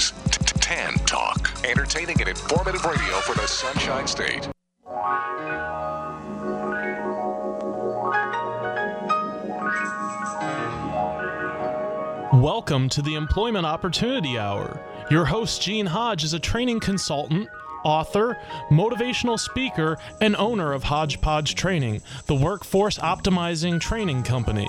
Opportunities. Tan Talk. Entertaining and informative radio for the Sunshine State. Welcome to the Employment Opportunity Hour. Your host, Gene Hodge, is a training consultant, author, motivational speaker, and owner of Hodgepodge Training, the workforce optimizing training company.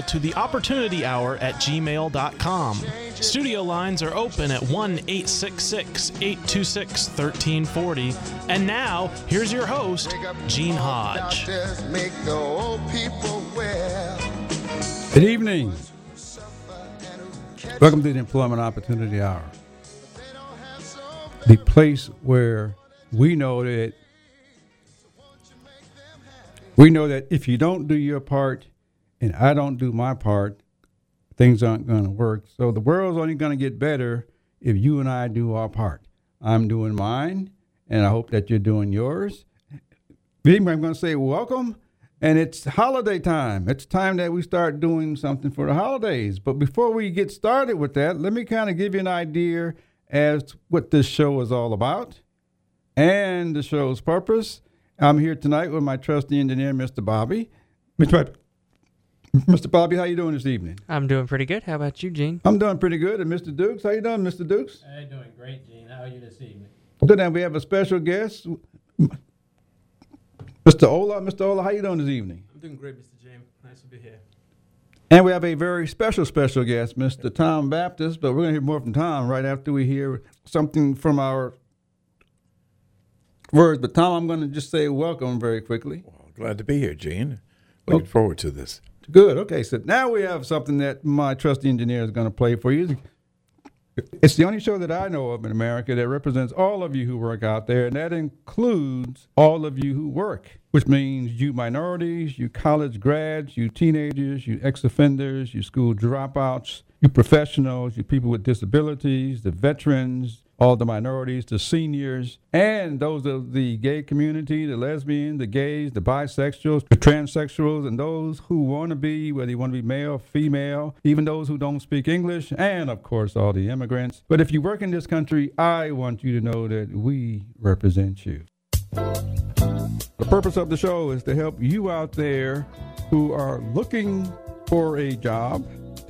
to the opportunity hour at gmail.com. Studio lines are open at 1 866 826 1340. And now, here's your host, Gene Hodge. Good evening. Welcome to the Employment Opportunity Hour. The place where we know that we know that if you don't do your part and I don't do my part, things aren't going to work. So the world's only going to get better if you and I do our part. I'm doing mine, and I hope that you're doing yours. I'm going to say welcome, and it's holiday time. It's time that we start doing something for the holidays. But before we get started with that, let me kind of give you an idea as what this show is all about and the show's purpose. I'm here tonight with my trusty engineer, Mr. Bobby. Mr. Mr. Bobby, how you doing this evening? I'm doing pretty good. How about you, Gene? I'm doing pretty good. And Mr. Dukes, how you doing, Mr. Dukes? Hey, doing great, Gene. How are you this evening? Good. Then we have a special guest, Mr. Ola. Mr. Ola, how you doing this evening? I'm doing great, Mr. James. Nice to be here. And we have a very special, special guest, Mr. Tom Baptist. But we're going to hear more from Tom right after we hear something from our words. But Tom, I'm going to just say welcome very quickly. Well, glad to be here, Gene. Looking Okay. forward to this. Good. Okay. So now we have something that my trusty engineer is going to play for you. It's the only show that I know of in America that represents all of you who work out there, and that includes all of you who work, which means you minorities, you college grads, you teenagers, you ex offenders, you school dropouts, you professionals, you people with disabilities, the veterans, all the minorities, the seniors, and those of the gay community, the lesbians, the gays, the bisexuals, the transsexuals, and those who want to be, whether you want to be male, female, even those who don't speak English, and of course, all the immigrants. But if you work in this country, I want you to know that we represent you. The purpose of the show is to help you out there who are looking for a job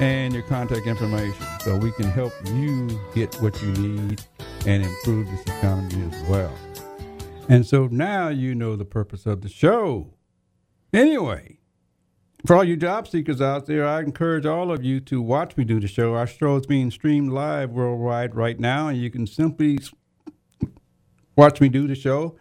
and your contact information so we can help you get what you need and improve this economy as well. And so now you know the purpose of the show. Anyway, for all you job seekers out there, I encourage all of you to watch me do the show. Our show is being streamed live worldwide right now, and you can simply watch me do the show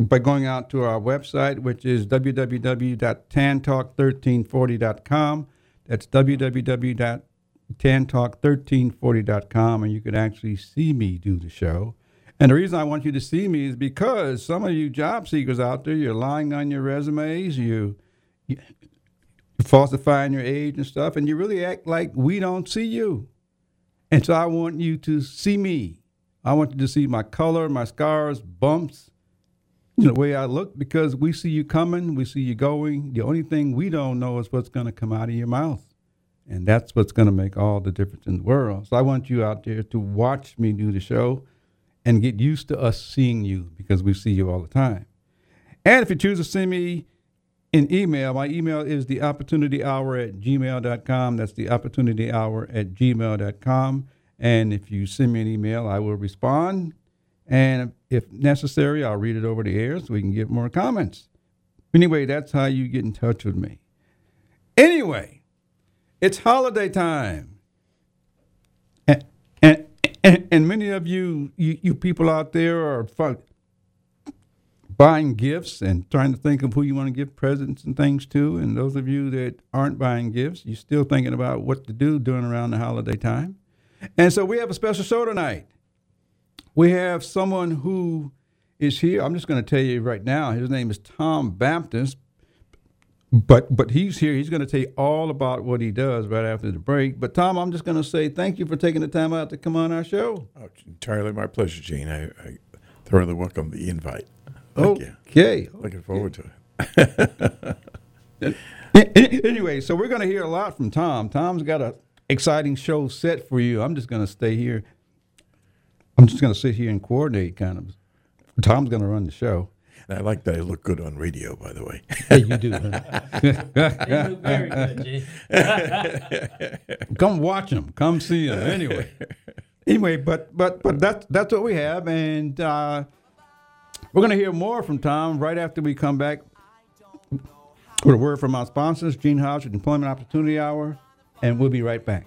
by going out to our website, which is www.tantalk1340.com. That's www.tantalk1340.com, and you can actually see me do the show. And the reason I want you to see me is because some of you job seekers out there, you're lying on your resumes, you, you falsifying your age and stuff, and you really act like we don't see you. And so I want you to see me. I want you to see my color, my scars, bumps, the way I look, because we see you coming, we see you going. The only thing we don't know is what's going to come out of your mouth. And that's what's going to make all the difference in the world. So I want you out there to watch me do the show and get used to us seeing you because we see you all the time. And if you choose to send me an email, my email is the opportunity hour at gmail.com. That's the opportunity hour at gmail.com. And if you send me an email, I will respond. And if necessary, I'll read it over the air so we can get more comments. Anyway, that's how you get in touch with me. Anyway, it's holiday time. And, and, and, many of you, you, you people out there are fun, buying gifts and trying to think of who you want to give presents and things to. And those of you that aren't buying gifts, you're still thinking about what to do during around the holiday time. And so we have a special show tonight. We have someone who is here. I'm just going to tell you right now. His name is Tom Baptist, but but he's here. He's going to tell you all about what he does right after the break. But Tom, I'm just going to say thank you for taking the time out to come on our show. Oh, it's entirely my pleasure, Gene. I, I thoroughly welcome the invite. Thank you. Okay. Looking forward to it. anyway, so we're going to hear a lot from Tom. Tom's got a exciting show set for you. I'm just going to stay here. I'm just going to sit here and coordinate, kind of. Tom's going to run the show. And I like that I look good on radio, by the way. Hey, you do. huh? You look very good, Gene. Come watch him. Come see him. Anyway. Anyway, but but but that's that's what we have, and uh, we're going to hear more from Tom right after we come back with a word from our sponsors, Gene Hodge with Employment Opportunity Hour, and we'll be right back.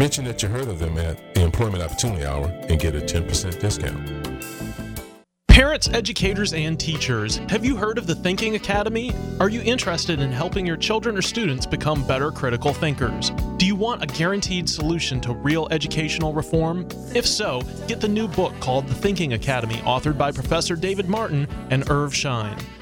Mention that you heard of them at the Employment Opportunity Hour and get a 10% discount. Parents, educators, and teachers, have you heard of the Thinking Academy? Are you interested in helping your children or students become better critical thinkers? Do you want a guaranteed solution to real educational reform? If so, get the new book called The Thinking Academy, authored by Professor David Martin and Irv Schein.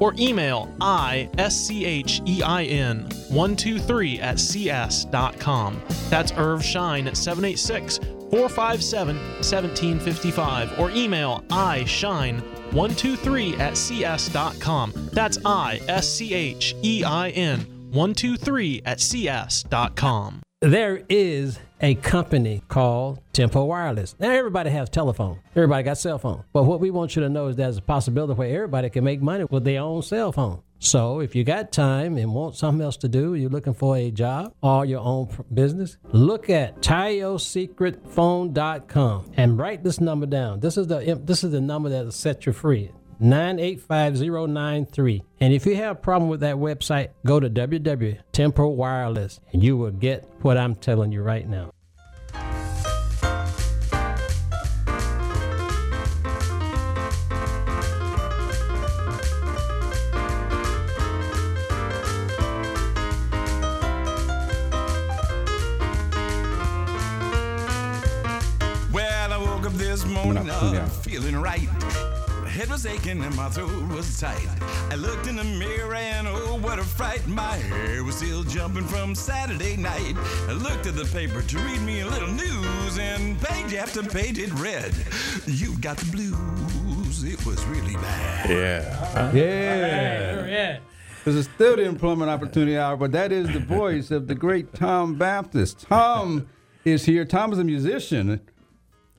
or email ischein 123 at cs.com. That's Irv Schein at 786 457 1755 or email ischein 123 at cs.com. That's I S C H E I N 123 at cs.com. there is a company called Tempo Wireless. Now everybody has telephone. Everybody got cell phone. But what we want you to know is there's a possibility where everybody can make money with their own cell phone. So if you got time and want something else to do, you're looking for a job or your own business, look at tiresecretphone.com and write this number down. This is the this is the number that'll set you free. 985093. And if you have a problem with that website, go to www.tempo Wireless and you will get what I'm telling you right now. Well, I woke up this morning up uh, feeling right. My head was aching and my throat was tight. I looked in the mirror and oh, what a fright. My hair was still jumping from Saturday night. I looked at the paper to read me a little news and page after page it read, You've got the blues. It was really bad. Yeah. Yeah. Yeah. This is still the employment opportunity hour, but that is the voice of the great Tom Baptist. Tom is here. Tom is a musician,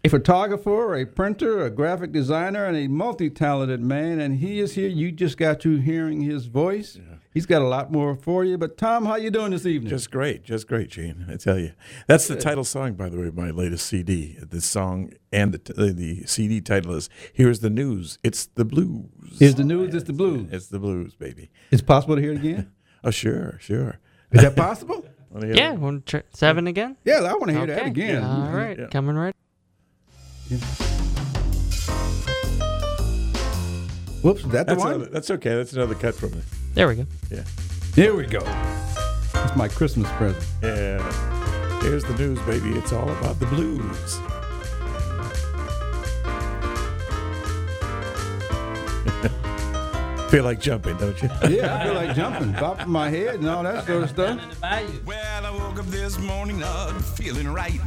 a photographer, a printer, a graphic designer, and a multi-talented man. And he is here. You just got you hearing his voice. He's got a lot more for you. But Tom, how you doing this evening? Just great, just great, Gene. I tell you, that's the uh, title song, by the way, of my latest CD. This song and the, t- the CD title is "Here's the News." It's the blues. Is the news? It's the blues. It's the blues, baby. It's possible to hear it again. Oh, sure, sure. Is that possible? Wanna hear Yeah, one, want to seven again? Yeah, I want to hear that again. All mm-hmm. right, Yeah. coming right. Whoops, is that the That's, one? another, that's okay. That's another cut from it. There we go. Yeah, Here we go. It's my Christmas present. yeah. Here's the news, baby. It's all about the blues. Feel like jumping, don't you? Yeah, I feel like jumping, bopping my head and all that sort of stuff. Well, I woke up this morning up feeling right.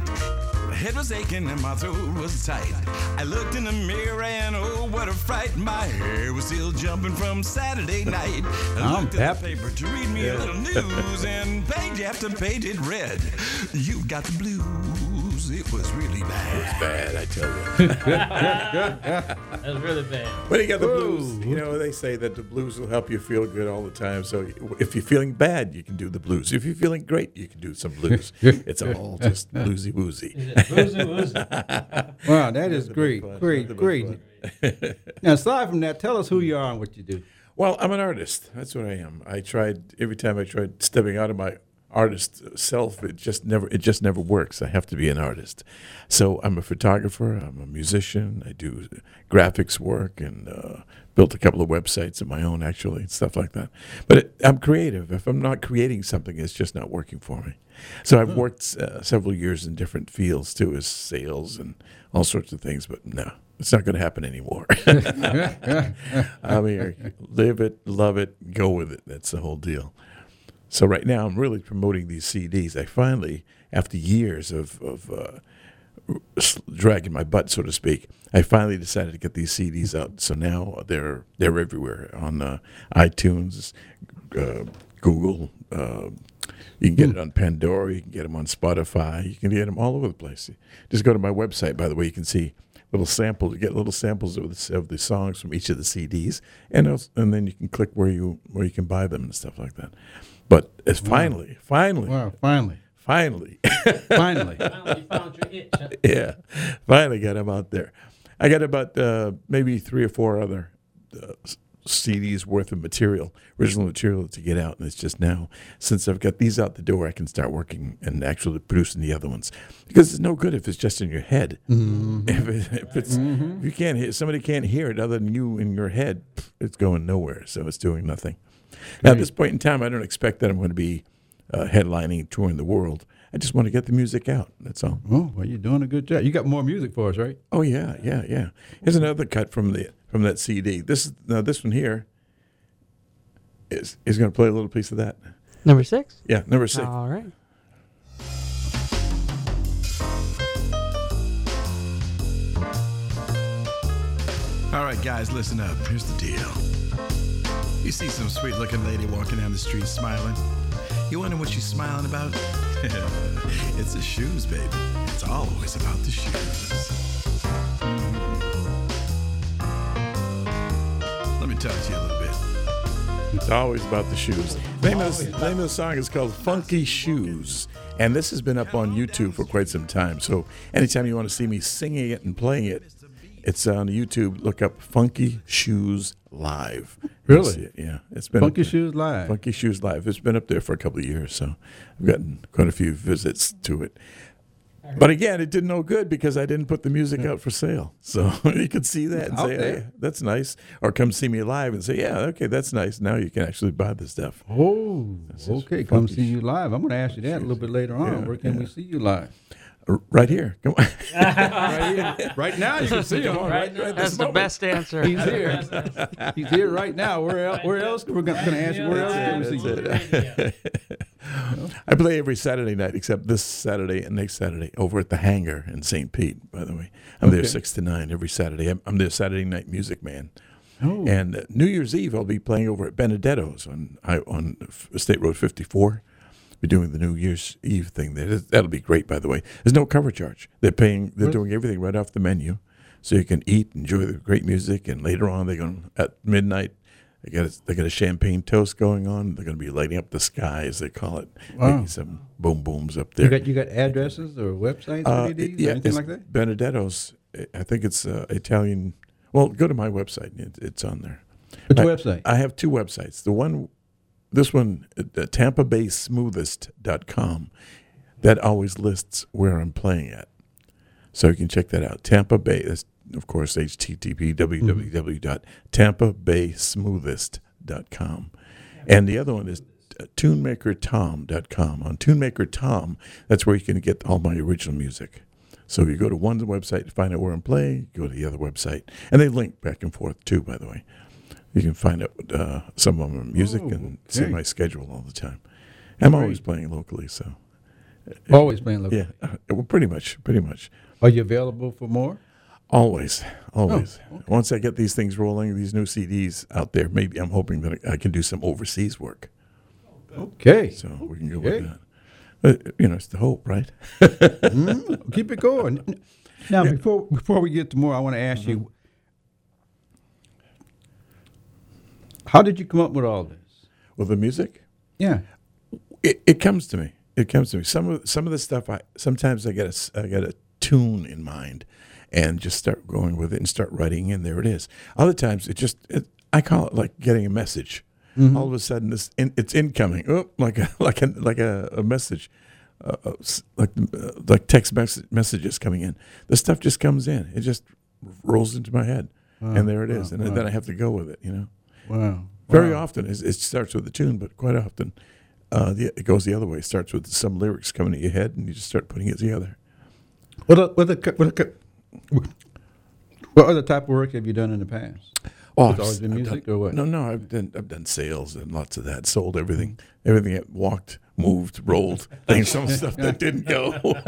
My head was aching and my throat was tight. I looked in the mirror and oh, what a fright. My hair was still jumping from Saturday night. I looked at the paper to read me a little news and page after page it read, You've got the blues. It was really bad. It was bad, I tell you. That's really bad. When you got the blues, you know, they say that the blues will help you feel good all the time. So if you're feeling bad, you can do the blues. If you're feeling great, you can do some blues. it's all just bluesy woozy. Woozy, woozy. Wow, that is great, great, great. Now, aside from that, tell us who you are and what you do. Well, I'm an artist. That's what I am. I tried every time I tried stepping out of my artist self, it just never it just never works. I have to be an artist. So I'm a photographer. I'm a musician. I do graphics work and uh, built a couple of websites of my own, actually, and stuff like that. But it, I'm creative. If I'm not creating something, it's just not working for me. So I've worked uh, several years in different fields too, as sales and all sorts of things. But no, it's not going to happen anymore. I'm here, live it, love it, go with it. That's the whole deal. So right now, I'm really promoting these CDs. I finally, after years of, of uh, dragging my butt, so to speak, I finally decided to get these CDs out. So now they're they're everywhere on uh, iTunes, uh, Google. Uh, you can get it on Pandora. You can get them on Spotify. You can get them all over the place. Just go to my website. By the way, you can see little samples. You get little samples of the, of the songs from each of the CDs, and else, and then you can click where you where you can buy them and stuff like that. But it's finally, finally, Wow, finally, finally, finally. Finally, found your itch. huh? yeah, finally got them out there. I got about uh, maybe three or four other uh, CDs worth of material, original material to get out, and it's just now since I've got these out the door, I can start working and actually producing the other ones because it's no good if it's just in your head. If, it, if it's if you can't hear somebody can't hear it other than you in your head, it's going nowhere. So it's doing nothing. Now, at this point in time, I don't expect that I'm going to be uh, headlining, touring the world. I just want to get the music out. That's all. Oh, well, you're doing a good job. You got more music for us, right? Oh yeah, yeah, yeah. Here's another cut from the from that CD. This is now this one here is is going to play a little piece of that. Number six. Yeah, number six. All right. All right, guys, listen up. Here's the deal. You see some sweet looking lady walking down the street smiling. You wonder what she's smiling about? it's the shoes, baby. It's always about the shoes. Let me talk to you a little bit. It's always about the shoes. Name of, the, name of the song is called Funky Shoes. And this has been up on YouTube for quite some time. So anytime you want to see me singing it and playing it, it's on YouTube. Look up Funky Shoes Live. Really? it. Yeah. It's been Funky. Shoes Live. Funky Shoes Live. It's been up there for a couple of years, so I've gotten quite a few visits to it. But again, it did no good because I didn't put the music out for sale. So you could see that and say, "Hey, that's nice. Or come see me live and say, yeah, okay, that's nice. Now you can actually buy the stuff. Oh, okay. Come see you live. I'm going to ask you that a little bit later on. Yeah, Where can we see you live? R- Right here. Come on. right, here. right now, you can see him. right, right That's the moment. best answer. He's here. He's here right now. Where else? Where else? We're going to ask you. Where else can we see you? I play every Saturday night except this Saturday and next Saturday over at the Hangar in St. Pete, by the way. I'm there 6 to 9 every Saturday. I'm, I'm the Saturday night music man. Oh. And uh, New Year's Eve, I'll be playing over at Benedetto's on I, on State Road 54. Be doing the New Year's Eve thing there. That'll be great, by the way. There's no cover charge. They're paying. They're Really? doing everything right off the menu, so you can eat, enjoy the great music, and later on they're going at midnight. They got a, they got a champagne toast going on. They're going to be lighting up the sky, as they call it, Wow. making some boom booms up there. You got you got addresses or websites Uh, for these? yeah, or anything like that? Benedetto's. I think it's uh, Italian. Well, go to my website. It, it's on there. I- website? I have two websites. The one, this one, uh, Tampa Bay Smoothest.com, that always lists where I'm playing at. So you can check that out. Tampa Bay, that's of course HTTP www.tampabaysmoothest.com. And the other one is uh, tunemakertom.com. On Tunemaker Tom, that's where you can get all my original music. So if you go to one website to find out where I'm playing, go to the other website, and they link back and forth too, by the way. You can find out uh, some of my music Oh, and see my schedule all the time. I'm Great. always playing locally, so Always playing locally. yeah, uh, well, pretty much, pretty much. Are you available for more? Always, always. Oh, okay. Once I get these things rolling, these new CDs out there, maybe I'm hoping that I can do some overseas work. Okay. So we can go Okay. with that. Uh, you know, it's the hope, right? Mm, keep it going. Now, before before we get to more, I want to ask you, how did you come up with all this? With the music, Yeah. it, it comes to me. It comes to me. Some of some of the stuff I sometimes I get a I get a tune in mind, and just start going with it and start writing, and there it is. Other times it just it, I call it like getting a message. All of a sudden, this in, it's incoming, oh, like a like a like a, a message, uh, uh, like uh, like text mes- messages coming in. The stuff just comes in. It just rolls into my head, and there it is. wow, and wow. then I have to go with it. You know. Wow. Very Wow. often, it starts with a tune, but quite often, uh, the, it goes the other way. It starts with some lyrics coming to your head, and you just start putting it together. What o- what, what, what other type of work have you done in the past? Oh, It's always been music done- or what? No, no, I've done I've done sales and lots of that. Sold everything, everything that walked, moved, rolled, things, some stuff that didn't go.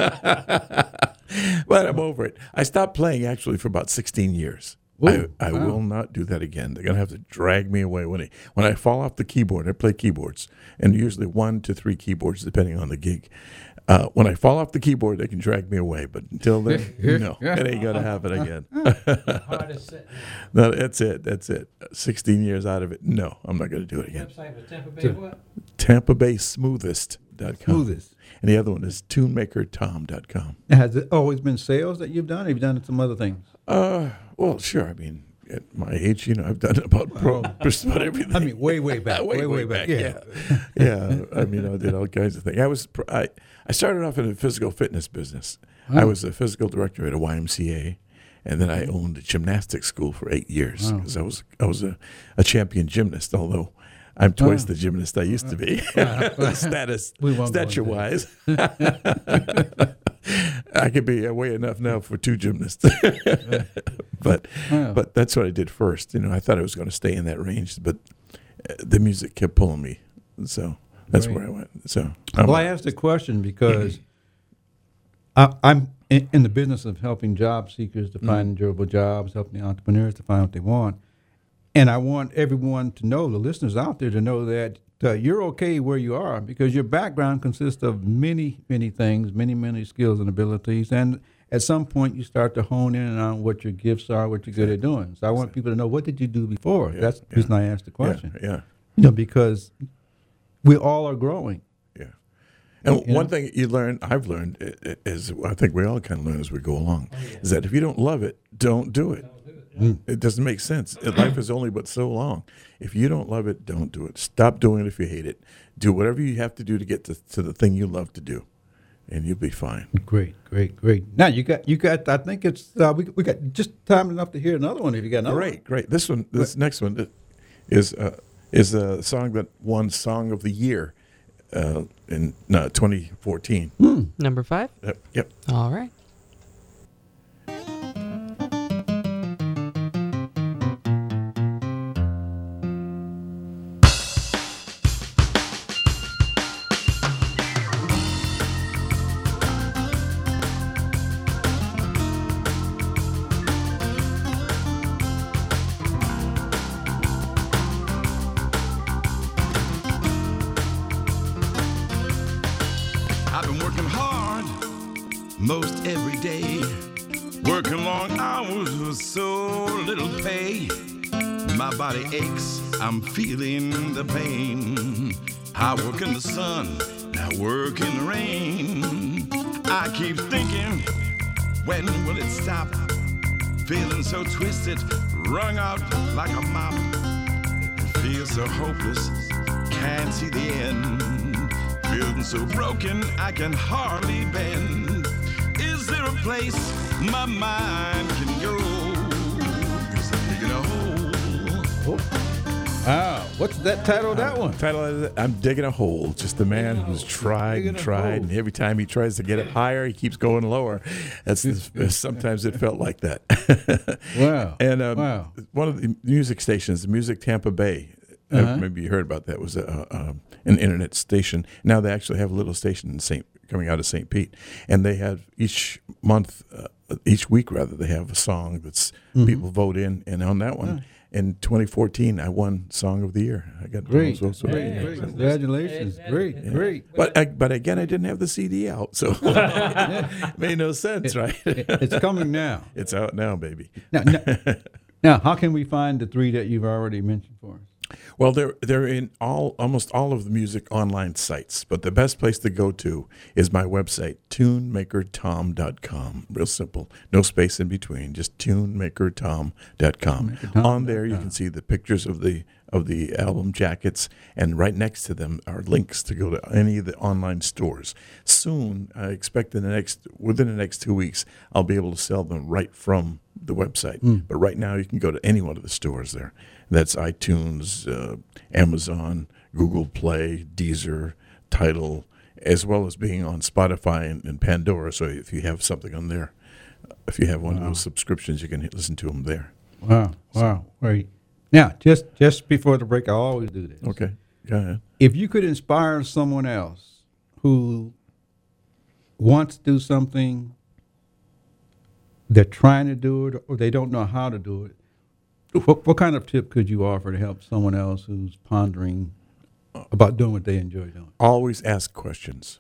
but I'm over it. I stopped playing actually for about 16 years. I, Ooh, I wow. will not do that again. They're gonna have to drag me away when I when I fall off the keyboard. I play keyboards, and usually one to three keyboards depending on the gig. Uh, when I fall off the keyboard, they can drag me away. But until then, no, it ain't gonna happen again. Hardest. No, that's it. That's it. 16 years out of it. No, I'm not going to do it again. Website was Tampa Bay what? Tampa Bay Smoothest.com. Smoothest. And the other one is tunemakertom.com. Has it always been sales that you've done? Or have you done some other things? Uh, well, sure. I mean, at my age, you know, I've done about, pro, just about everything. I mean, way, way back. way, way, back. Yeah. yeah. I mean, I did all kinds of things. I was, I, I started off in the physical fitness business. I was a physical director at a YMCA. And then I mm-hmm. owned a gymnastics school for eight years because I was I was a, a champion gymnast. Although I'm twice the gymnast I used to be, status We won't go stature wise. I could be away enough now for two gymnasts, but Wow. but that's what I did first. You know, I thought I was going to stay in that range, but uh, the music kept pulling me, so that's Great. where I went. So I'm- Well, I asked the question because I, I'm in, in the business of helping job seekers to find durable jobs, helping the entrepreneurs to find what they want. And I want everyone to know, the listeners out there to know that uh, you're okay where you are because your background consists of many, many things, many, many skills and abilities. And at some point, you start to hone in on what your gifts are, what you're good at doing. So I want people to know what did you do before? Yeah, That's the yeah. reason I asked the question. yeah. You know, because we all are growing. Yeah. And You one know? thing you learn, I've learned, is I think we all kind of learn as we go along, is that if you don't love it, don't do it. It doesn't make sense. Uh, Life is only but so long. If you don't love it, don't do it. Stop doing it if you hate it. Do whatever you have to do to get to, to the thing you love to do, and you'll be fine. Great, great, great. Now you got you got. I think it's uh, we we got just time enough to hear another one if you got another. Great, great. This one, this next one is uh, is a song that won Song of the Year uh, in uh, 2014. Number five? Yep, yep. All right. Aches, I'm feeling the pain. I work in the sun, I work in the rain. I keep thinking, when will it stop? Feeling so twisted, wrung out like a mop. It feels so hopeless, can't see the end. Feeling so broken, I can hardly bend. Is there a place my mind can Wow, what's that title? of That one. Title I'm digging a hole. Just a man who's tried Digging and tried, and every time he tries to get it higher, he keeps going lower. That's the, sometimes it felt like that. Wow. And um, Wow. one of the music stations, the Music Tampa Bay. uh, Uh-huh. maybe you heard about that. Was a, a, um, an internet station. Now they actually have a little station in Saint coming out of St. Pete, and they have each month, uh, each week rather, they have a song that's Mm-hmm. people vote in, and on that one. In 2014, I won Song of the Year. I got Great, so- so- great, great. Congratulations. Great, great. But I, but again, I didn't have the CD out, so made no sense, right? It's coming now. it's out now, baby. Now, now, now, how can we find the three that you've already mentioned for us? Well, they're they're in all almost all of the music online sites, but the best place to go to is my website, tunemakertom.com. Real simple, no space in between, just tunemakertom.com. On there, you can see the pictures of the of the album jackets, and right next to them are links to go to any of the online stores. Soon, I expect in the next within the next two weeks, I'll be able to sell them right from the website. But right now, you can go to any one of the stores there. That's iTunes, uh, Amazon, Google Play, Deezer, Tidal, as well as being on Spotify and, and Pandora. So if you have something on there, if you have one of those subscriptions, you can hit, listen to them there. Wow, wow, great. Now, just just before the break, I always do this. Okay, go ahead. If you could inspire someone else who wants to do something, they're trying to do it, or they don't know how to do it, what, what kind of tip could you offer to help someone else who's pondering about doing what they enjoy doing? Always ask questions.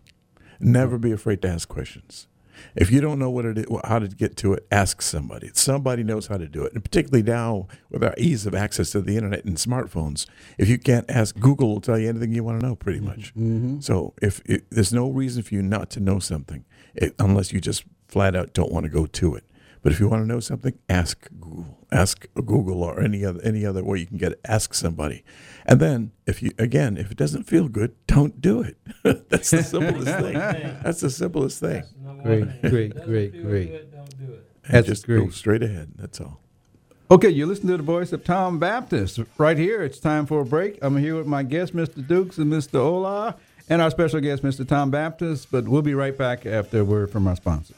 Never be afraid to ask questions. If you don't know what it is, how to get to it, ask somebody. Somebody knows how to do it. And particularly now with our ease of access to the internet and smartphones, if you can't ask, Google will tell you anything you want to know, pretty mm-hmm. much. Mm-hmm. So if, if there's no reason for you not to know something, it, unless you just flat out don't want to go to it. But if you want to know something, ask Google. Ask Google or any other any other way you can get it. Ask somebody. And then if you again, if it doesn't feel good, don't do it. That's the simplest thing. That's the simplest thing. Great, great, great, great. Don't do it. And That's just go great. straight ahead. That's all. Okay, you listen to the voice of Tom Baptist right here. It's time for a break. I'm here with my guests, Mr. Dukes and Mr. Ola, and our special guest, Mr. Tom Baptist. But we'll be right back after a word from our sponsors.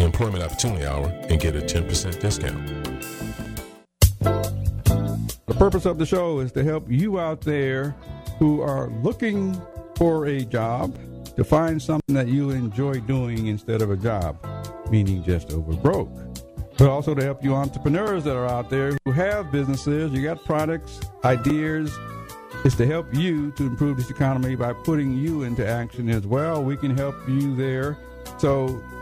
the Employment Opportunity Hour and get a 10% discount. The purpose of the show is to help you out there who are looking for a job to find something that you enjoy doing instead of a job, meaning just over broke. But also to help you entrepreneurs that are out there who have businesses, you got products, ideas. It's to help you to improve this economy by putting you into action as well. We can help you there. So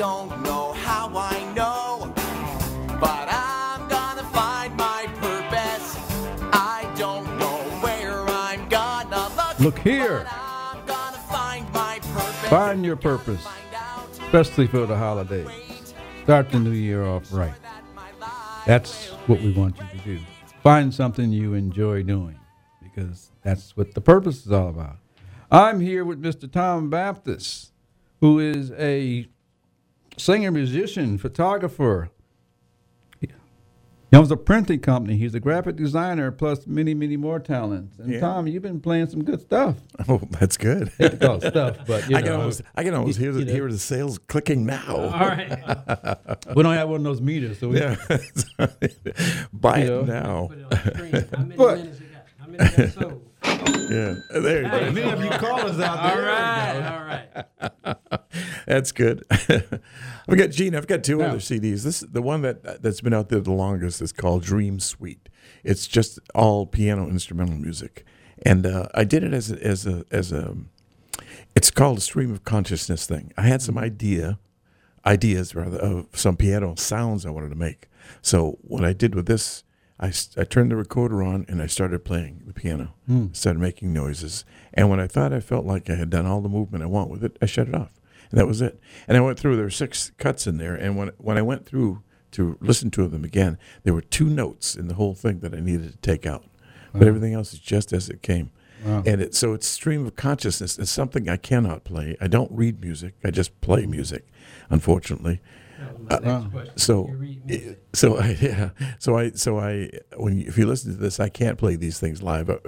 Don't know how I know, but I'm gonna find my purpose. I don't know where I'm gonna look. Look here. I'm gonna find my purpose. Find your purpose, especially for the holidays. Start the new year off right. That's what we want you to do. Find something you enjoy doing because that's what the purpose is all about. I'm here with Mr. Tom Baptist, who is a singer, musician, photographer. He owns a printing company. He's a graphic designer, plus many, many more talents. And Yeah. Tom, you've been playing some good stuff. Oh, that's good. Hate to call stuff, but you I can know, almost, I can almost hear the, you know. hear the sales clicking now. All right. we don't have one of those meters, so we Yeah. Buy You it know. now. It on the screen. How many But- minutes you got? How many got sold? Yeah, there you go. Many of you callers out there. right, all right. That's good. I've got Gene. I've got two Yeah. other CDs. This the one that that's been out there the longest is called Dream Suite. It's just all piano instrumental music, and uh, I did it as a, as a as a. It's called a stream of consciousness thing. I had some idea, ideas rather of some piano sounds I wanted to make. So what I did with this, I, I turned the recorder on and I started playing the piano. Started making noises, and when I thought I felt like I had done all the movement I want with it, I shut it off, and that was it. And I went through. There were six cuts in there, and when when I went through to listen to them again, there were two notes in the whole thing that I needed to take out, but everything else is just as it came. Wow. And it, so it's stream of consciousness. It's something I cannot play. I don't read music. I just play music, unfortunately. That was my next question. So, You read eh, music. so I, yeah, so I, so I, when you, if you listen to this, I can't play these things live. I,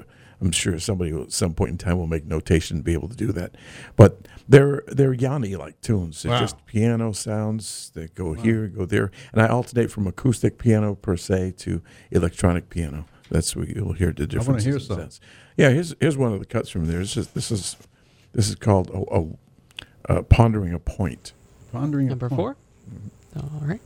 I'm sure somebody will, at some point in time will make notation to be able to do that, but they're they're Yanni like tunes. They're Wow. just piano sounds that go here, go there, and I alternate from acoustic piano per se to electronic piano. That's what you'll hear the difference. I want to hear some. Yeah, here's here's one of the cuts from there. This is this is this is called a, a, uh, pondering a point. Pondering a Number point. four. All right.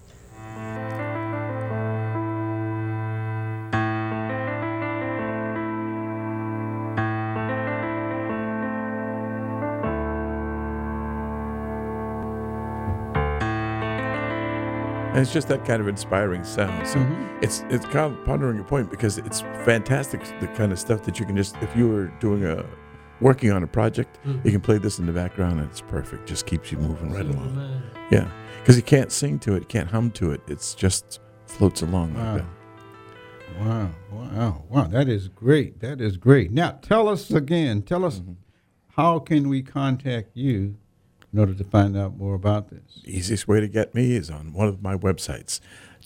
And it's just that kind of inspiring sound. So Mm-hmm. it's it's of pondering a point because it's fantastic the kind of stuff that you can just if you were doing a working on a project, you can play this in the background and it's perfect. Just keeps you moving right along. Man. Yeah, because you can't sing to it, can't hum to it. It's just floats along Wow. like that. Wow, wow, wow. That is great. That is great. Now, tell us again, tell us Mm-hmm. how can we contact you in order to find out more about this? easiest way to get me is on one of my websites.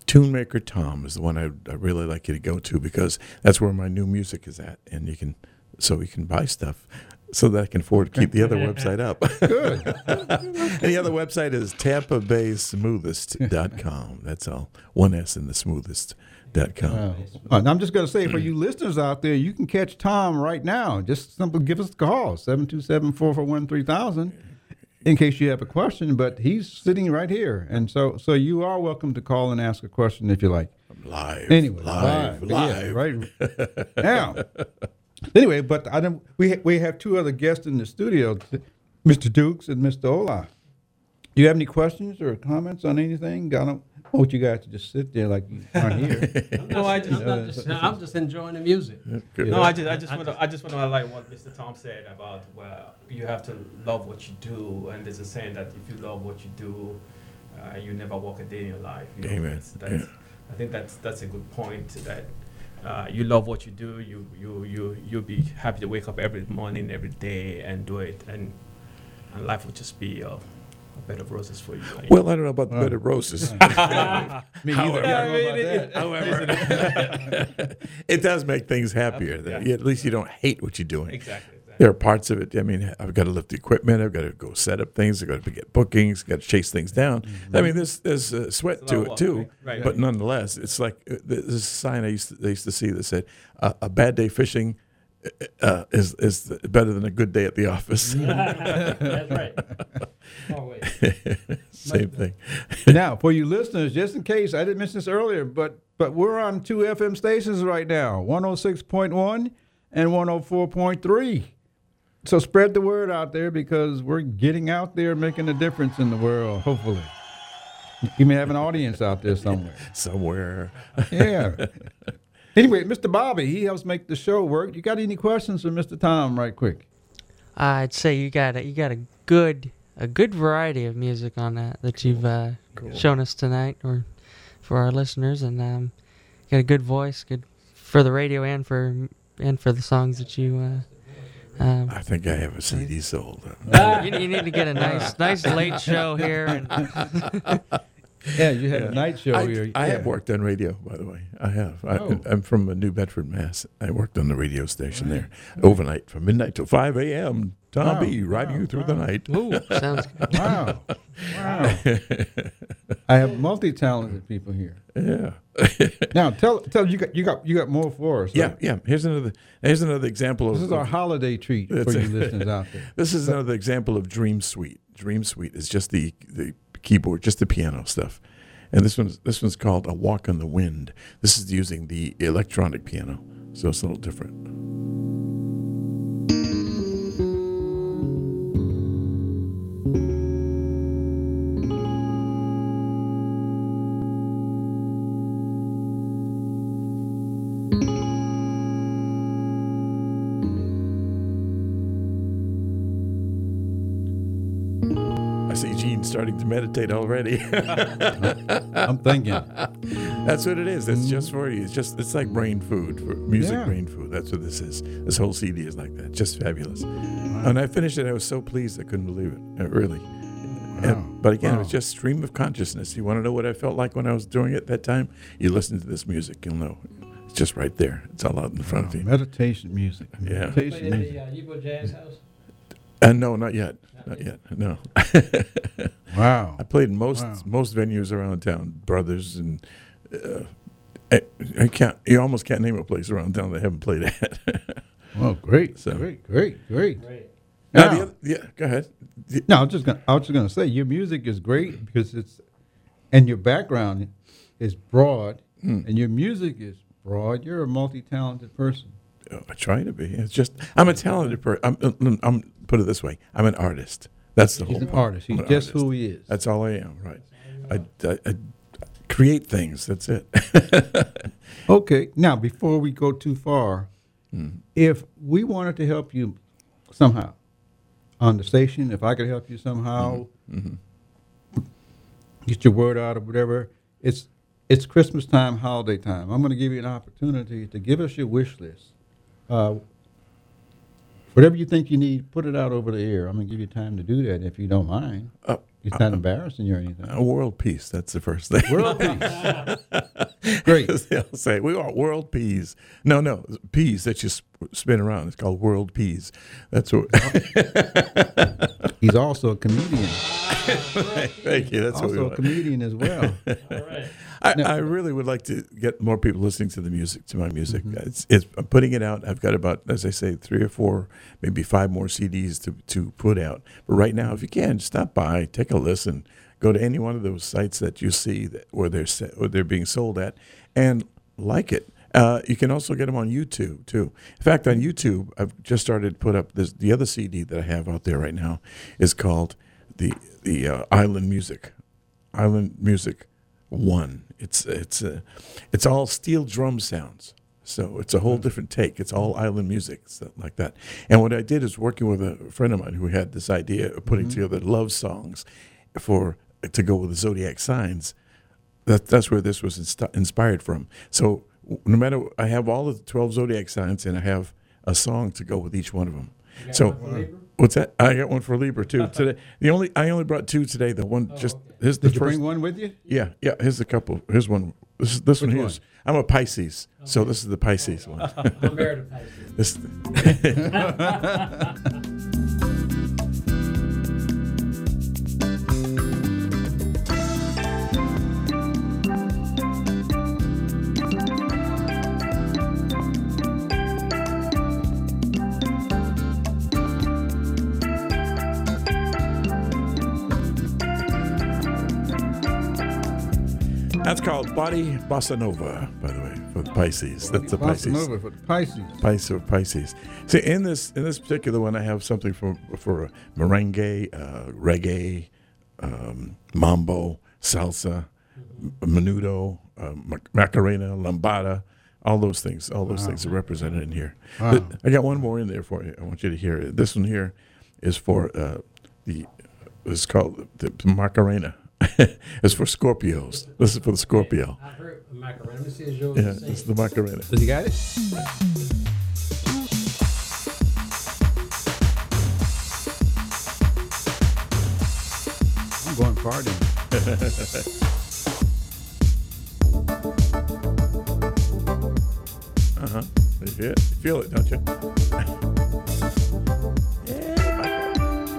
Tunemaker Tom is the one I, I really like you to go to because that's where my new music is at, and you can so you can buy stuff so that I can afford to keep the other website up. Good. and the other website is Tampa Bay Smoothest.com. That's all. One S in the smoothest.com. Wow. Uh, and I'm just going to say for you listeners out there, you can catch Tom right now. Just simply give us a call, 727 441 3000, in case you have a question. But he's sitting right here. And so so you are welcome to call and ask a question if you like. Live. Anyway, live. live, Live. yeah, right now. Anyway, but I don't. We we have two other guests in the studio, Mr. Dukes and Mr. Ola. Do you have any questions or comments on anything? I don't want you guys to just sit there like you aren't here. No, I just, I'm, not just, I'm just enjoying the music. Good. No, I just, I just want to, I just want to like what Mr. Tom said about well, you have to love what you do, and there's a saying that if you love what you do, uh, you never walk a day in your life. You know, Amen. That's, that's, Yeah. I think that's that's a good point. That uh, you love what you do, you you you you'll be happy to wake up every morning, every day, and do it, and and life will just be uh, a bed of roses for you. Well, I don't know about the bed of roses. Me either. I don't know about that. However, it does make things happier. that you- At least you don't hate what you're doing. Exactly. exactly. There are parts of it. I mean, I've got to lift the equipment. I've got to go set up things. I've got to get bookings. Got to chase things down. I mean, there's there's uh, sweat It's a lot to of it work, too. right? Right. But nonetheless, it's like uh, there's a sign I used to, they used to see that said, uh, "A bad day fishing uh, is is better than a good day at the office." That's right. Oh, wait. Same thing. now, for you listeners, just in case I didn't mention this earlier, but but we're on two FM stations right now, 106.1 and 104.3. So spread the word out there because we're getting out there making a difference in the world, hopefully. You may have an audience out there somewhere. Somewhere. Yeah. Anyway, Mr. Bobby, he helps make the show work. You got any questions for Mr. Tom right quick? I'd say you got a you got a good a good variety of music on that that you've uh, shown us tonight, or for our listeners, and um, you got a good voice, good for the radio and for and for the songs that you. Uh, um, I think I have a CD sold. you, you need to get a nice nice late show here. And Yeah, you had a night show I, here. I Yeah. have worked on radio, by the way. I have. I, Oh. I'm from uh, New Bedford, Mass. I worked on the radio station there overnight from midnight till 5 a.m. Tom Wow, B. riding wow, you through wow. the night. ooh, sounds good. Wow. Wow. I have multi-talented people here. Yeah. Now tell tell you got you got you got more for us. yeah, right? yeah. Here's another. Here's another example of. This is our of- holiday treat for you listeners out there. This is another example of Dream Suite. Dream Suite is just the the keyboard, just the piano stuff, and this one's this one's called A Walk on the Wind. This is using the electronic piano, so it's a little different. Meditate already. I'm thinking. That's what it is. It's just for you. It's just it's like brain food for music Yeah. brain food. That's what this is. This whole CD is like that. Just fabulous. And I finished it, I was so pleased I couldn't believe it. Uh, really. And- but again, it was just stream of consciousness. You want to know what I felt like when I was doing it that time? You listen to this music, you'll know. It's just right there. It's all out in front of you. Meditation music. Yeah. Played Meditation music. the uh, Ybor Jazz House. And no, not yet. Not yet. No. Wow. I played most Wow. most venues around town, Brothers, and uh, I, I can't. You almost can't name a place around town that I haven't played at. Well, great, So- great, great, great. Great. now, Now- other, yeah, go ahead. The- No, I was just gonna I was just gonna say your music is great because it's and your background is broad Hmm. and your music is broad. You're a multi-talented person. oh, I try to be. It's just I'm a talented person. I'm, I'm, I'm put it this way. I'm an artist. That's the He's whole an point. artist. He's an just artist. who he is. That's all I am. Right. I, I, I create things. That's it. Okay. Now, before we go too far, Hmm. if we wanted to help you somehow on the station. If I could help you somehow, Mm-hmm. get your word out or whatever. It's it's Christmas time, holiday time. I'm going to give you an opportunity to give us your wish list. Uh, whatever you think you need, put it out over the air. I'm going to give you time to do that if you don't mind. Uh, it's not embarrassing you or anything. Uh, world peace. That's the first thing. World peace. Great. They'll say we want world peas. No, no, peas that you sp- spin around. It's called world peas. That's what. He's also a comedian. Thank you. That's what we also a comedian as well. I, No. I really would like to get more people listening to the music, to my music. Mm-hmm. It's, it's, I'm putting it out. I've got about, as I say, three or four, maybe five more CDs to, to put out. But right now, if you can, stop by, take a listen, go to any one of those sites that you see that, where they're where they're being sold at, and like it. Uh, you can also get them on YouTube too. In fact, on YouTube, I've just started to put up this. The other CD that I have out there right now is called the the uh, Island Music, Island Music One. It's it's uh, it's all steel drum sounds. So it's a whole different take. It's all island music, stuff like that. And what I did is working with a friend of mine who had this idea of putting together love songs for to go with the zodiac signs. That that's where this was inst- inspired from. So no matter I have all of the twelve zodiac signs, and I have a song to go with each one of them. So one for Libra? What's that? I got one for Libra too today. The only I only brought two today. The one oh, just here's the Did you bring one with you? yeah, yeah. Here's a couple. Here's one. This this Which one here's. I'm a Pisces, so this is the Pisces one. I'm married to Pisces. This. That's called Body Bossa Nova, by the way, for the Pisces. That's the Bossa Pisces. Nova for the Pisces. Pisces Pisces. See, in this in this particular one, I have something for for merengue, uh, reggae, um, mambo, salsa, menudo, uh, macarena, lambada, all those things. All those things are represented in here. Wow. I got one more in there for you. I want you to hear it. This one here is for uh, the. It's called the Macarena. it's for Scorpios. This is for the Scorpio. I've heard Macarena. Let me see yours Yeah, the same. this is the Macarena. Did you got it? I'm going partying. Uh huh. You feel it, you feel it, don't you?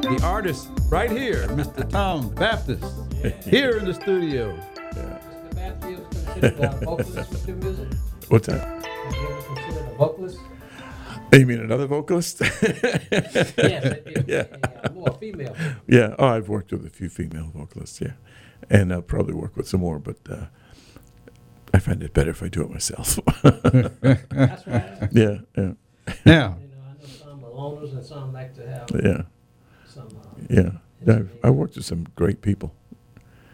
The artist right here, Mr. Tom Baptist, here in the studio. Mr. Matthews considered a vocalist with music? What's that? Have you ever considered a vocalist? You mean another vocalist? Yes, it- it- yeah. a more female. Yeah. Oh, I've worked with a few female vocalists. Yeah, and I'll probably work with some more, but uh, I find it better if I do it myself. That's right. Yeah. Yeah. Now, You know, I know some are loners and some like to have Yeah. some. Uh, Yeah. I've, I've worked with some great people.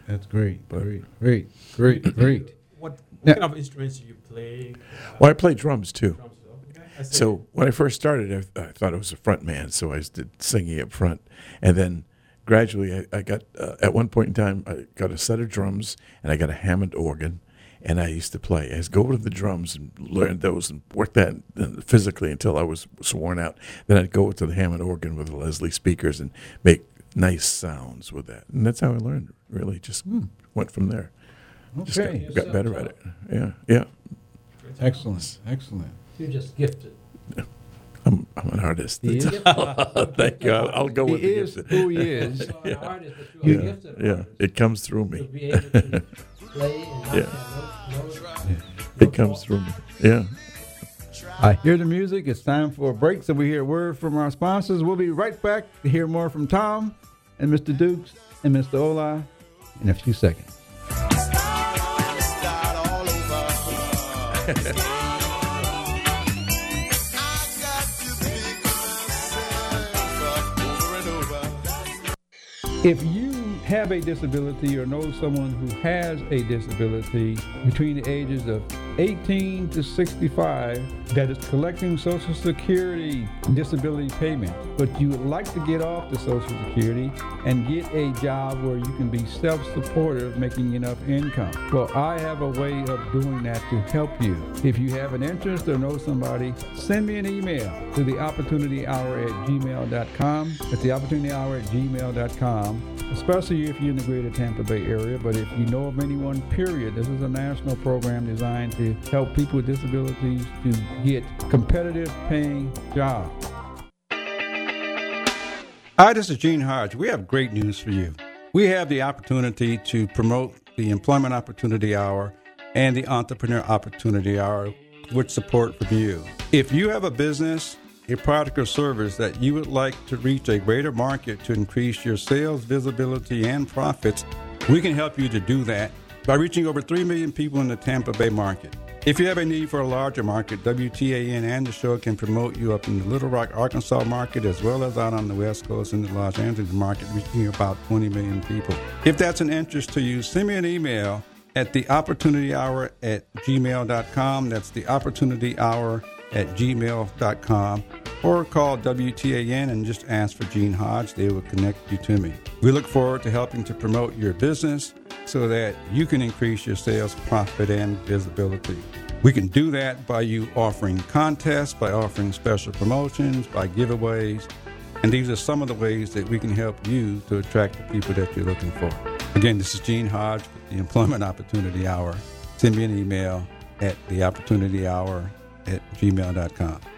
That's great, great, great, great, great. What, what Now- kind of instruments do you play? Well, I play drums too. Drums. Okay. I. So when I first started, I, I thought I was a front man, so I did singing up front, and then gradually I, I got uh, at one point in time I got a set of drums and I got a Hammond organ, and I used to play. I used to go over to the drums and learn those and work that uh, physically until I was sworn out. Then I'd go to the Hammond organ with the Leslie speakers and make nice sounds with that, and that's how I learned. Really, just hmm. went from there. Just got- Okay. got, better at it. Yeah, yeah. Excellent, excellent. you're just gifted. I'm, I'm an artist. He is. Thank you. I'll, I'll go He with the is gift. who he is. You are an artist, Yeah, yeah. artist. It comes through me. be able to play and not Yeah. have no, no, It comes through me. Yeah. I hear the music. It's time for a break, so we hear a word from our sponsors. We'll be right back to hear more from Tom and Mr. Dukes and Mr. Ola in a few seconds. If you have a disability or know someone who has a disability between the ages of 18 to 65 that is collecting Social Security disability payment, but you would like to get off the Social Security and get a job where you can be self-supportive, making enough income. Well, I have a way of doing that to help you. If you have an interest or know somebody, send me an email to the opportunity hour at gmail.com. It's the opportunity hour at gmail.com especially if you're in the greater Tampa Bay area. But if you know of anyone, period, this is a national program designed to help people with disabilities to get competitive paying jobs. Hi, this is Gene Hodge. We have great news for you. We have the opportunity to promote the Employment Opportunity Hour and the Entrepreneur Opportunity Hour with support from you. If you have a business, a product or service that you would like to reach a greater market to increase your sales, visibility, and profits, we can help you to do that by reaching over 3 million people in the Tampa Bay market. If you have a need for a larger market, WTAN and the show can promote you up in the Little Rock, Arkansas market as well as out on the West Coast in the Los Angeles market, reaching about 20 million people. If that's an interest to you, send me an email at the opportunity hour at gmail.com. That's the opportunity hour at gmail.com or call WTAN and just ask for Gene Hodge. They will connect you to me. We look forward to helping to promote your business so that you can increase your sales, profit, and visibility. We can do that by you offering contests, by offering special promotions, by giveaways. And these are some of the ways that we can help you to attract the people that you're looking for. Again, this is Gene Hodge with the Employment Opportunity Hour. Send me an email at the opportunity hour at gmail.com.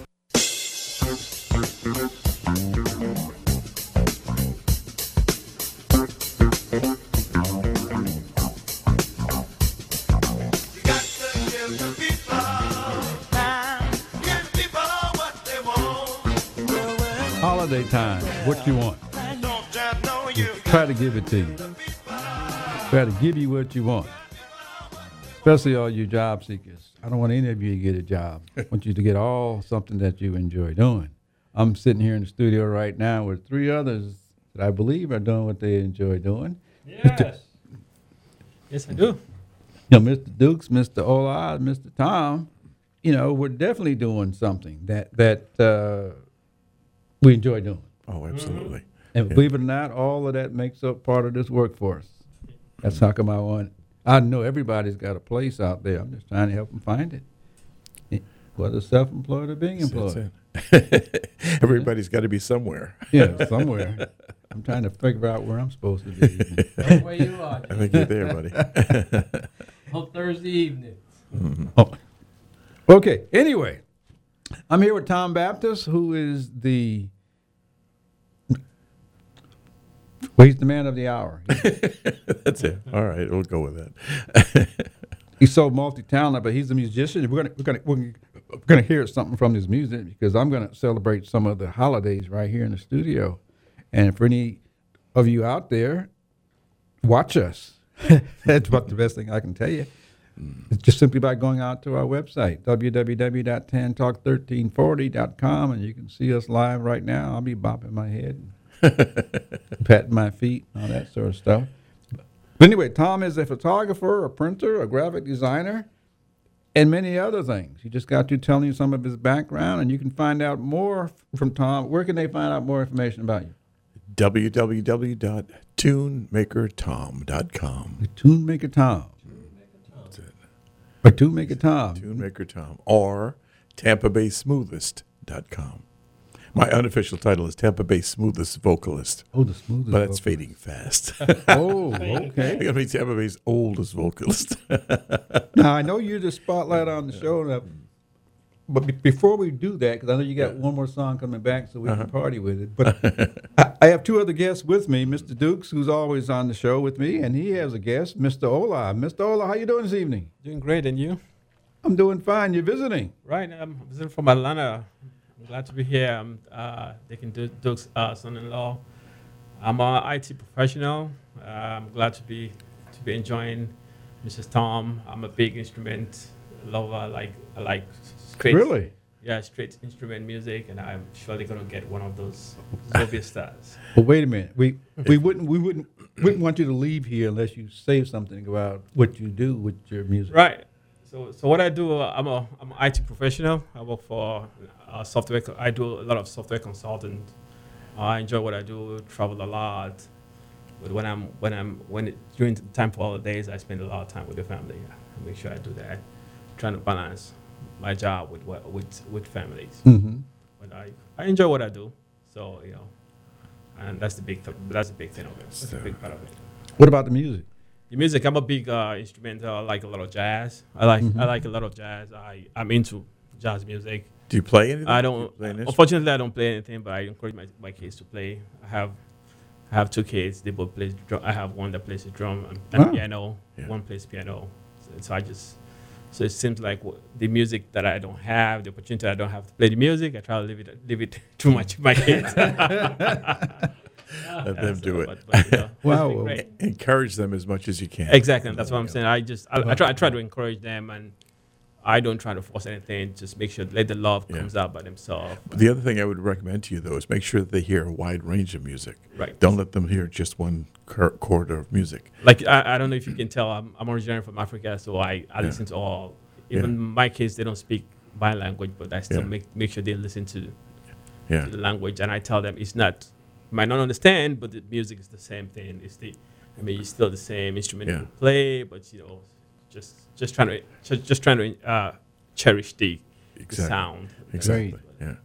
Holiday time, what you want? Try to give it to you. Try to give you what you want. Especially all you job seekers. I don't want any of you to get a job. I want you to get all something that you enjoy doing. I'm sitting here in the studio right now with three others that I believe are doing what they enjoy doing. Yes. yes, I do. You know, Mr. Dukes, Mr. Ola, Mr. Tom, you know, we're definitely doing something that that uh, we enjoy doing. Oh, absolutely. Mm-hmm. And Yeah. believe it or not, all of that makes up part of this workforce. That's how come I want. I know everybody's got a place out there. I'm just trying to help them find it, whether self-employed or being That's employed. It. Everybody's got to be somewhere. Yeah, somewhere. I'm trying to figure out where I'm supposed to be. Right where you are. I think you're there, buddy. On Thursday evening. Mm-hmm. Oh. Okay. Anyway, I'm here with Tom Baptist, who is the well, he's the man of the hour. That's it. All right, we'll go with that. He's so multi-talented, but he's a musician. We're gonna we're gonna we're gonna, we're gonna hear something from his music because I'm gonna celebrate some of the holidays right here in the studio. And for any of you out there, watch us. That's about the best thing I can tell you. It's just simply by going out to our website, www.tantalk1340.com, and you can see us live right now. I'll be bopping my head, patting my feet, all that sort of stuff. But anyway, Tom is a photographer, a printer, a graphic designer, and many other things. He just got to telling you some of his background, and you can find out more from Tom. Where can they find out more information about you? www.tunemakertom.com. The Tune Maker Tom. That's it. Or Tune Maker Tom. Tunemaker Tom. Or TampaBaySmoothest.com. My unofficial title is Tampa Bay Smoothest Vocalist. Oh, the smoothest. But that's vocalist. fading fast. Oh, okay. I'm going to be Tampa Bay's oldest vocalist. Now I know you're the spotlight on the show, now, but be- before we do that, because I know you got one more song coming back, so we Uh-huh. can party with it. But I, I have two other guests with me, Mr. Dukes, who's always on the show with me, and he has a guest, Mr. Ola. Mr. Ola, how you doing this evening? Doing great, and you? I'm doing fine. You're visiting. Right, I'm visiting from Atlanta. I'm glad to be here. I'm uh, Deacon Duke's uh, son-in-law. I'm an IT professional. Uh, I'm glad to be to be enjoying Mrs. Tom. I'm a big instrument lover. I like I like straight. Really? Yeah, straight instrument music, and I'm surely gonna get one of those Zobia stars. But wait a minute. We we wouldn't we wouldn't wouldn't want you to leave here unless you say something about what you do with your music. Right. So, so what I do, uh, I'm a I'm an IT professional. I work for uh, software. I do a lot of software consulting. Uh, I enjoy what I do. Travel a lot. But when I'm when I'm when it, during the time for holidays, I spend a lot of time with the family. I make sure I do that, trying to balance my job with with with families. Mhm. But I I enjoy what I do. So you know, and that's the big th- that's the big thing of it. That's a big part of it. What about the music? The music, I'm a big uh, instrumental. I like a lot of jazz. I like Mhm. I like a lot of jazz. I I'm into jazz music. Do you play anything? I don't. unfortunately, I don't play anything, but I encourage my, my kids to play. I have I have two kids. They both play. Drum. I have one that plays the drum and, and Wow. piano. One plays piano. So, so I just so it seems like the music that I don't have, the opportunity I don't have to play the music, I try to leave it leave it to my my kids. Let them do it. But- but, you know, Wow. Encourage them as much as you can. Exactly, and that's what I'm saying. I just I, I try I try to encourage them, and I don't try to force anything. Just make sure let the love comes out by themselves. But the other thing I would recommend to you, though, is make sure that they hear a wide range of music. Right. Don't let them hear just one cor- quarter of music. Like I, I don't know if you can tell, I'm, I'm originally from Africa, so I, I Yeah. listen to all. Yeah. Even my kids, they don't speak my language, but I still Yeah. make make sure they listen to, Yeah. to the language, and I tell them it's not might not understand, but the music is the same thing. It's the, I mean, it's still the same instrument Yeah. you play, but you know, just just trying to just, just trying to uh, cherish the, the sound. Exactly. Yeah.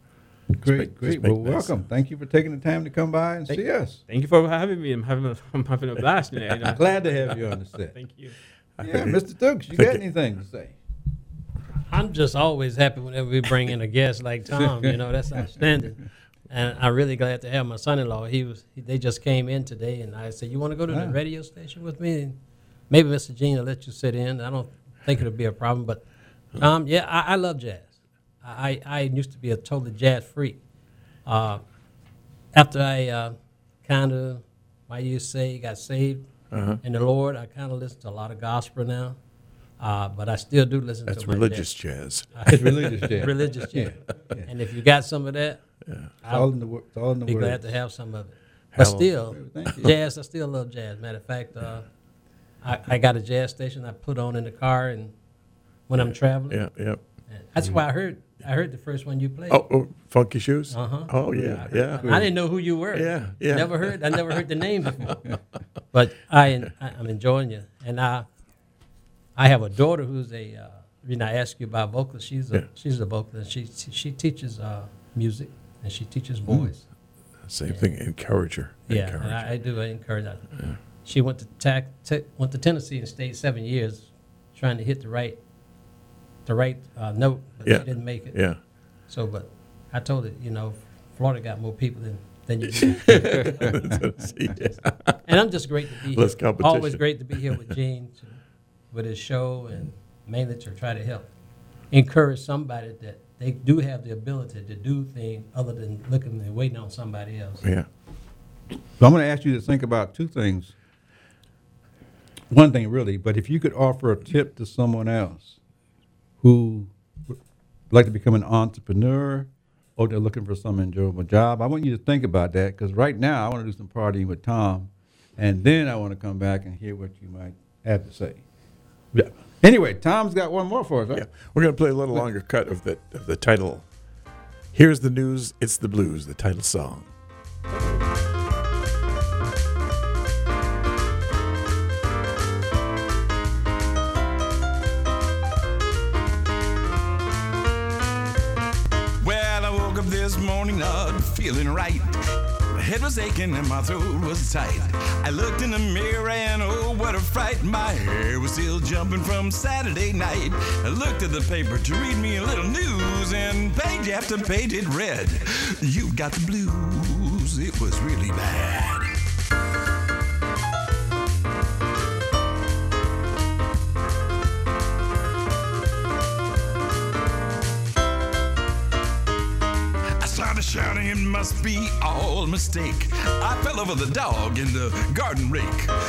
Great, great. Well, nice welcome. Thank you for taking the time to come by and Thank- see us. Thank you for having me. I'm having a, I'm having a blast. You know, you know. Glad to have you on the set. Thank you. Yeah, Mr. Dukes, you got anything to say? I'm just always happy whenever we bring in a guest like Tom. You know, that's outstanding. And I'm really glad to have my son-in-law. He was he, they just came in today, and I said, "You want to go to the radio station with me?" And maybe Mr. Gene will let you sit in. I don't think it'll be a problem. But um, yeah, I, I love jazz. I, I used to be a total jazz freak. Uh, after I uh, kind of, I used to say, got saved Uh-huh. in the Lord, I kind of listen to a lot of gospel now. Uh, but I still do listen That's to my religious jazz. jazz. It's religious jazz. religious jazz. Yeah. And if you got some of that, It's all in the wo- it's all in the be words. glad to have some of it. But Hell- still, jazz, I still love jazz. Matter of fact, uh, I, I got a jazz station I put on in the car and when I'm traveling. Yeah, yeah. And That's why I heard I heard the first one you played. Oh, oh Funky Shoes? Uh-huh. Oh, yeah, yeah. I didn't know who you were. Yeah, yeah. Never heard. I never heard the name before. But I, I I'm enjoying you, and I I have a daughter who's a. Uh, reason I ask you about vocals, she's a Yeah. she's a vocalist. She she teaches uh, music and she teaches Mm. voice. Same thing. Encourage her. Yeah, Encourage her. I, I do I encourage her. She went to tac, went to Tennessee and stayed seven years, trying to hit the right the right uh, note, but Yeah. she didn't make it. Yeah. So, but I told her, you know, Florida got more people than than you. Yeah. and I'm just great to be Less here. Always great to be here with Gene, to, with his show, and mainly to try to help encourage somebody that they do have the ability to do things other than looking and waiting on somebody else. Yeah. So I'm going to ask you to think about two things. One thing, really, but if you could offer a tip to someone else who would like to become an entrepreneur or they're looking for some enjoyable job, I want you to think about that because right now I want to do some partying with Tom, and then I want to come back and hear what you might have to say. Yeah. Anyway, Tom's got one more for us, right? Yeah. We're going to play a little longer cut of the, of the title. Here's the news, it's the blues, the title song. Well, I woke up this morning not feeling right. Head was aching and my throat was tight. I looked in the mirror and oh, what a fright. My hair was still jumping from Saturday night. I looked at the paper to read me a little news, and page after page it read, You've got the blues. It was really bad. Shouting, it must be all mistake. I fell over the dog in the garden rake.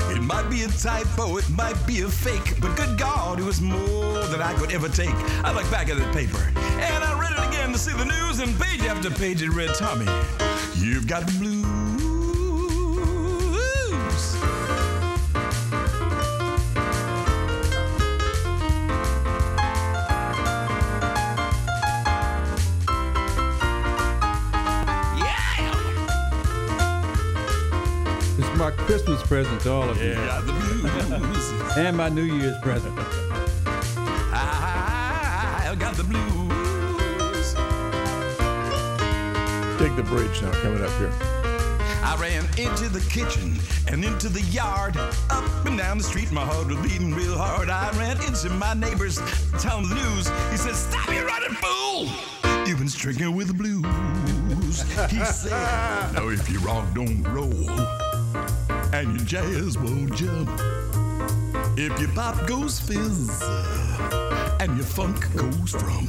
It might be a typo, it might be a fake, but good God, it was more than I could ever take. I looked back at the paper and I read it again to see the news, and page after page it read, Tommy, you've got the blues. It's my Christmas present to all of you. Got the blues. And my New Year's present. I got the blues. Take the bridge now, coming up here. I ran into the kitchen and into the yard. Up and down the street, my heart was beating real hard. I ran into my neighbors, telling the news. He said, Stop your running, fool! You've been stricken with the blues. He said, Now if your rock don't roll and your jazz won't jump, if your pop goes fizz and your funk goes from.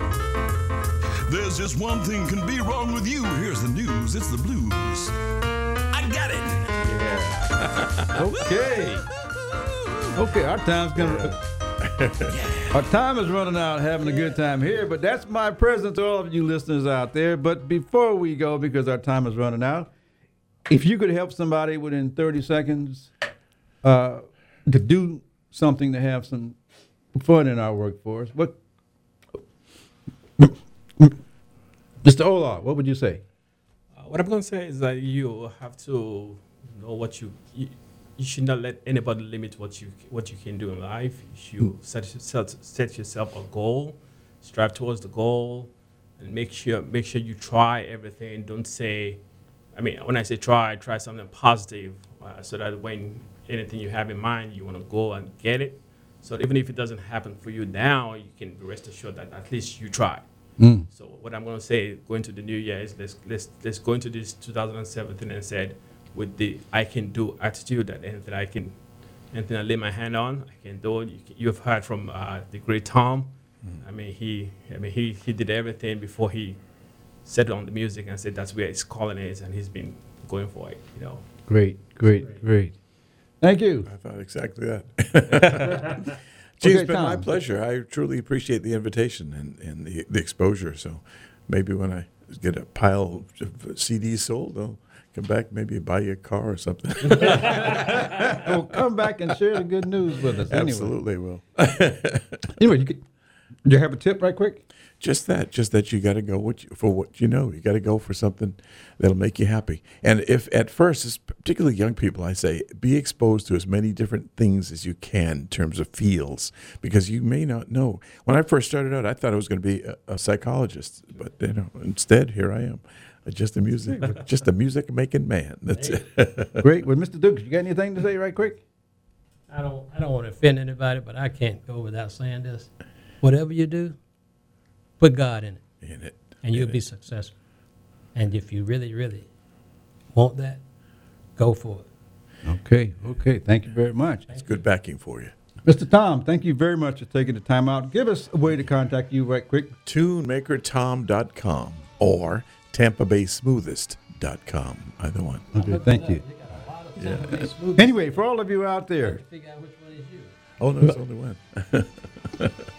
There's just one thing can be wrong with you. Here's the news. It's the blues. I got it. Yeah. Okay. Okay, our time's gonna. Our time is running out, having a good time here, but that's my present to all of you listeners out there. But before we go, because our time is running out, if you could help somebody within 30 seconds uh, to do something to have some fun in our workforce, what, Mr. Ola, what would you say? Uh, what I'm going to say is that you have to know what you, you you should not let anybody limit what you what you can do in life. You should set yourself set yourself a goal, strive towards the goal, and make sure make sure you try everything. Don't say, I mean, when I say try, try something positive, uh, so that when anything you have in mind, you want to go and get it. So even if it doesn't happen for you now, you can rest assured that at least you tried. Mm. So what I'm going to say going to the new year is let's let's let's go into this 2017 and said with the I can do attitude that anything I can anything I lay my hand on I can do. You, can- you have heard from uh, the great Tom. I mean he I mean he he did everything before he settled on the music and said that's where his calling is and he's been going for it. You know. Great, great, great. Thank you. I thought exactly that. Gee, Okay, it's been my pleasure. I truly appreciate the invitation and, and the, the exposure. So maybe when I get a pile of CDs sold, I'll come back, maybe buy you a car or something. well, come back and share the good news with us. Anyway. Absolutely will. Anyway, you, could, do you have a tip right quick? Just that, just that you got to go what you, for what you know. You got to go for something that'll make you happy. And if at first, it's particularly young people, I say, be exposed to as many different things as you can in terms of fields, because you may not know. When I first started out, I thought I was going to be a, a psychologist, but you know, instead, here I am, uh, just a music, just a music making man. That's it. Great. Well, Mr. Dukes, you got anything to say right quick? I don't I don't want to offend anybody, but I can't go without saying this. Whatever you do, put God in it, In it, and you'll be successful. And if you really, really want that, go for it. Okay, okay. Thank you very much. It's good backing for you. Mr. Tom, thank you very much for taking the time out. Give us a way to contact you right quick. TuneMakerTom.com or TampaBaySmoothest.com. Either one. Okay, thank you. Anyway, for all of you out there, Figure out which one is you. Oh, no, there's only one.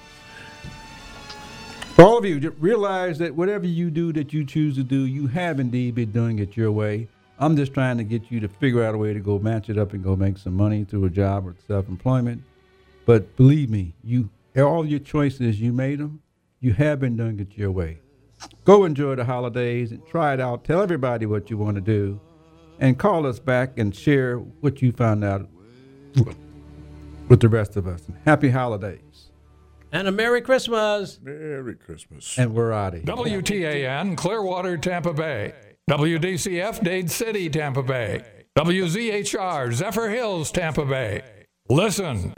For all of you, realize that whatever you do that you choose to do, you have indeed been doing it your way. I'm just trying to get you to figure out a way to go match it up and go make some money through a job or self-employment. But believe me, you all your choices you made them. You have been doing it your way. Go enjoy the holidays and try it out. Tell everybody what you want to do, and call us back and share what you found out with the rest of us. Happy holidays, and a Merry Christmas. Merry Christmas. And we're out of here. WTAN, Clearwater, Tampa Bay. WDCF, Dade City, Tampa Bay. WZHR, Zephyrhills, Tampa Bay. Listen.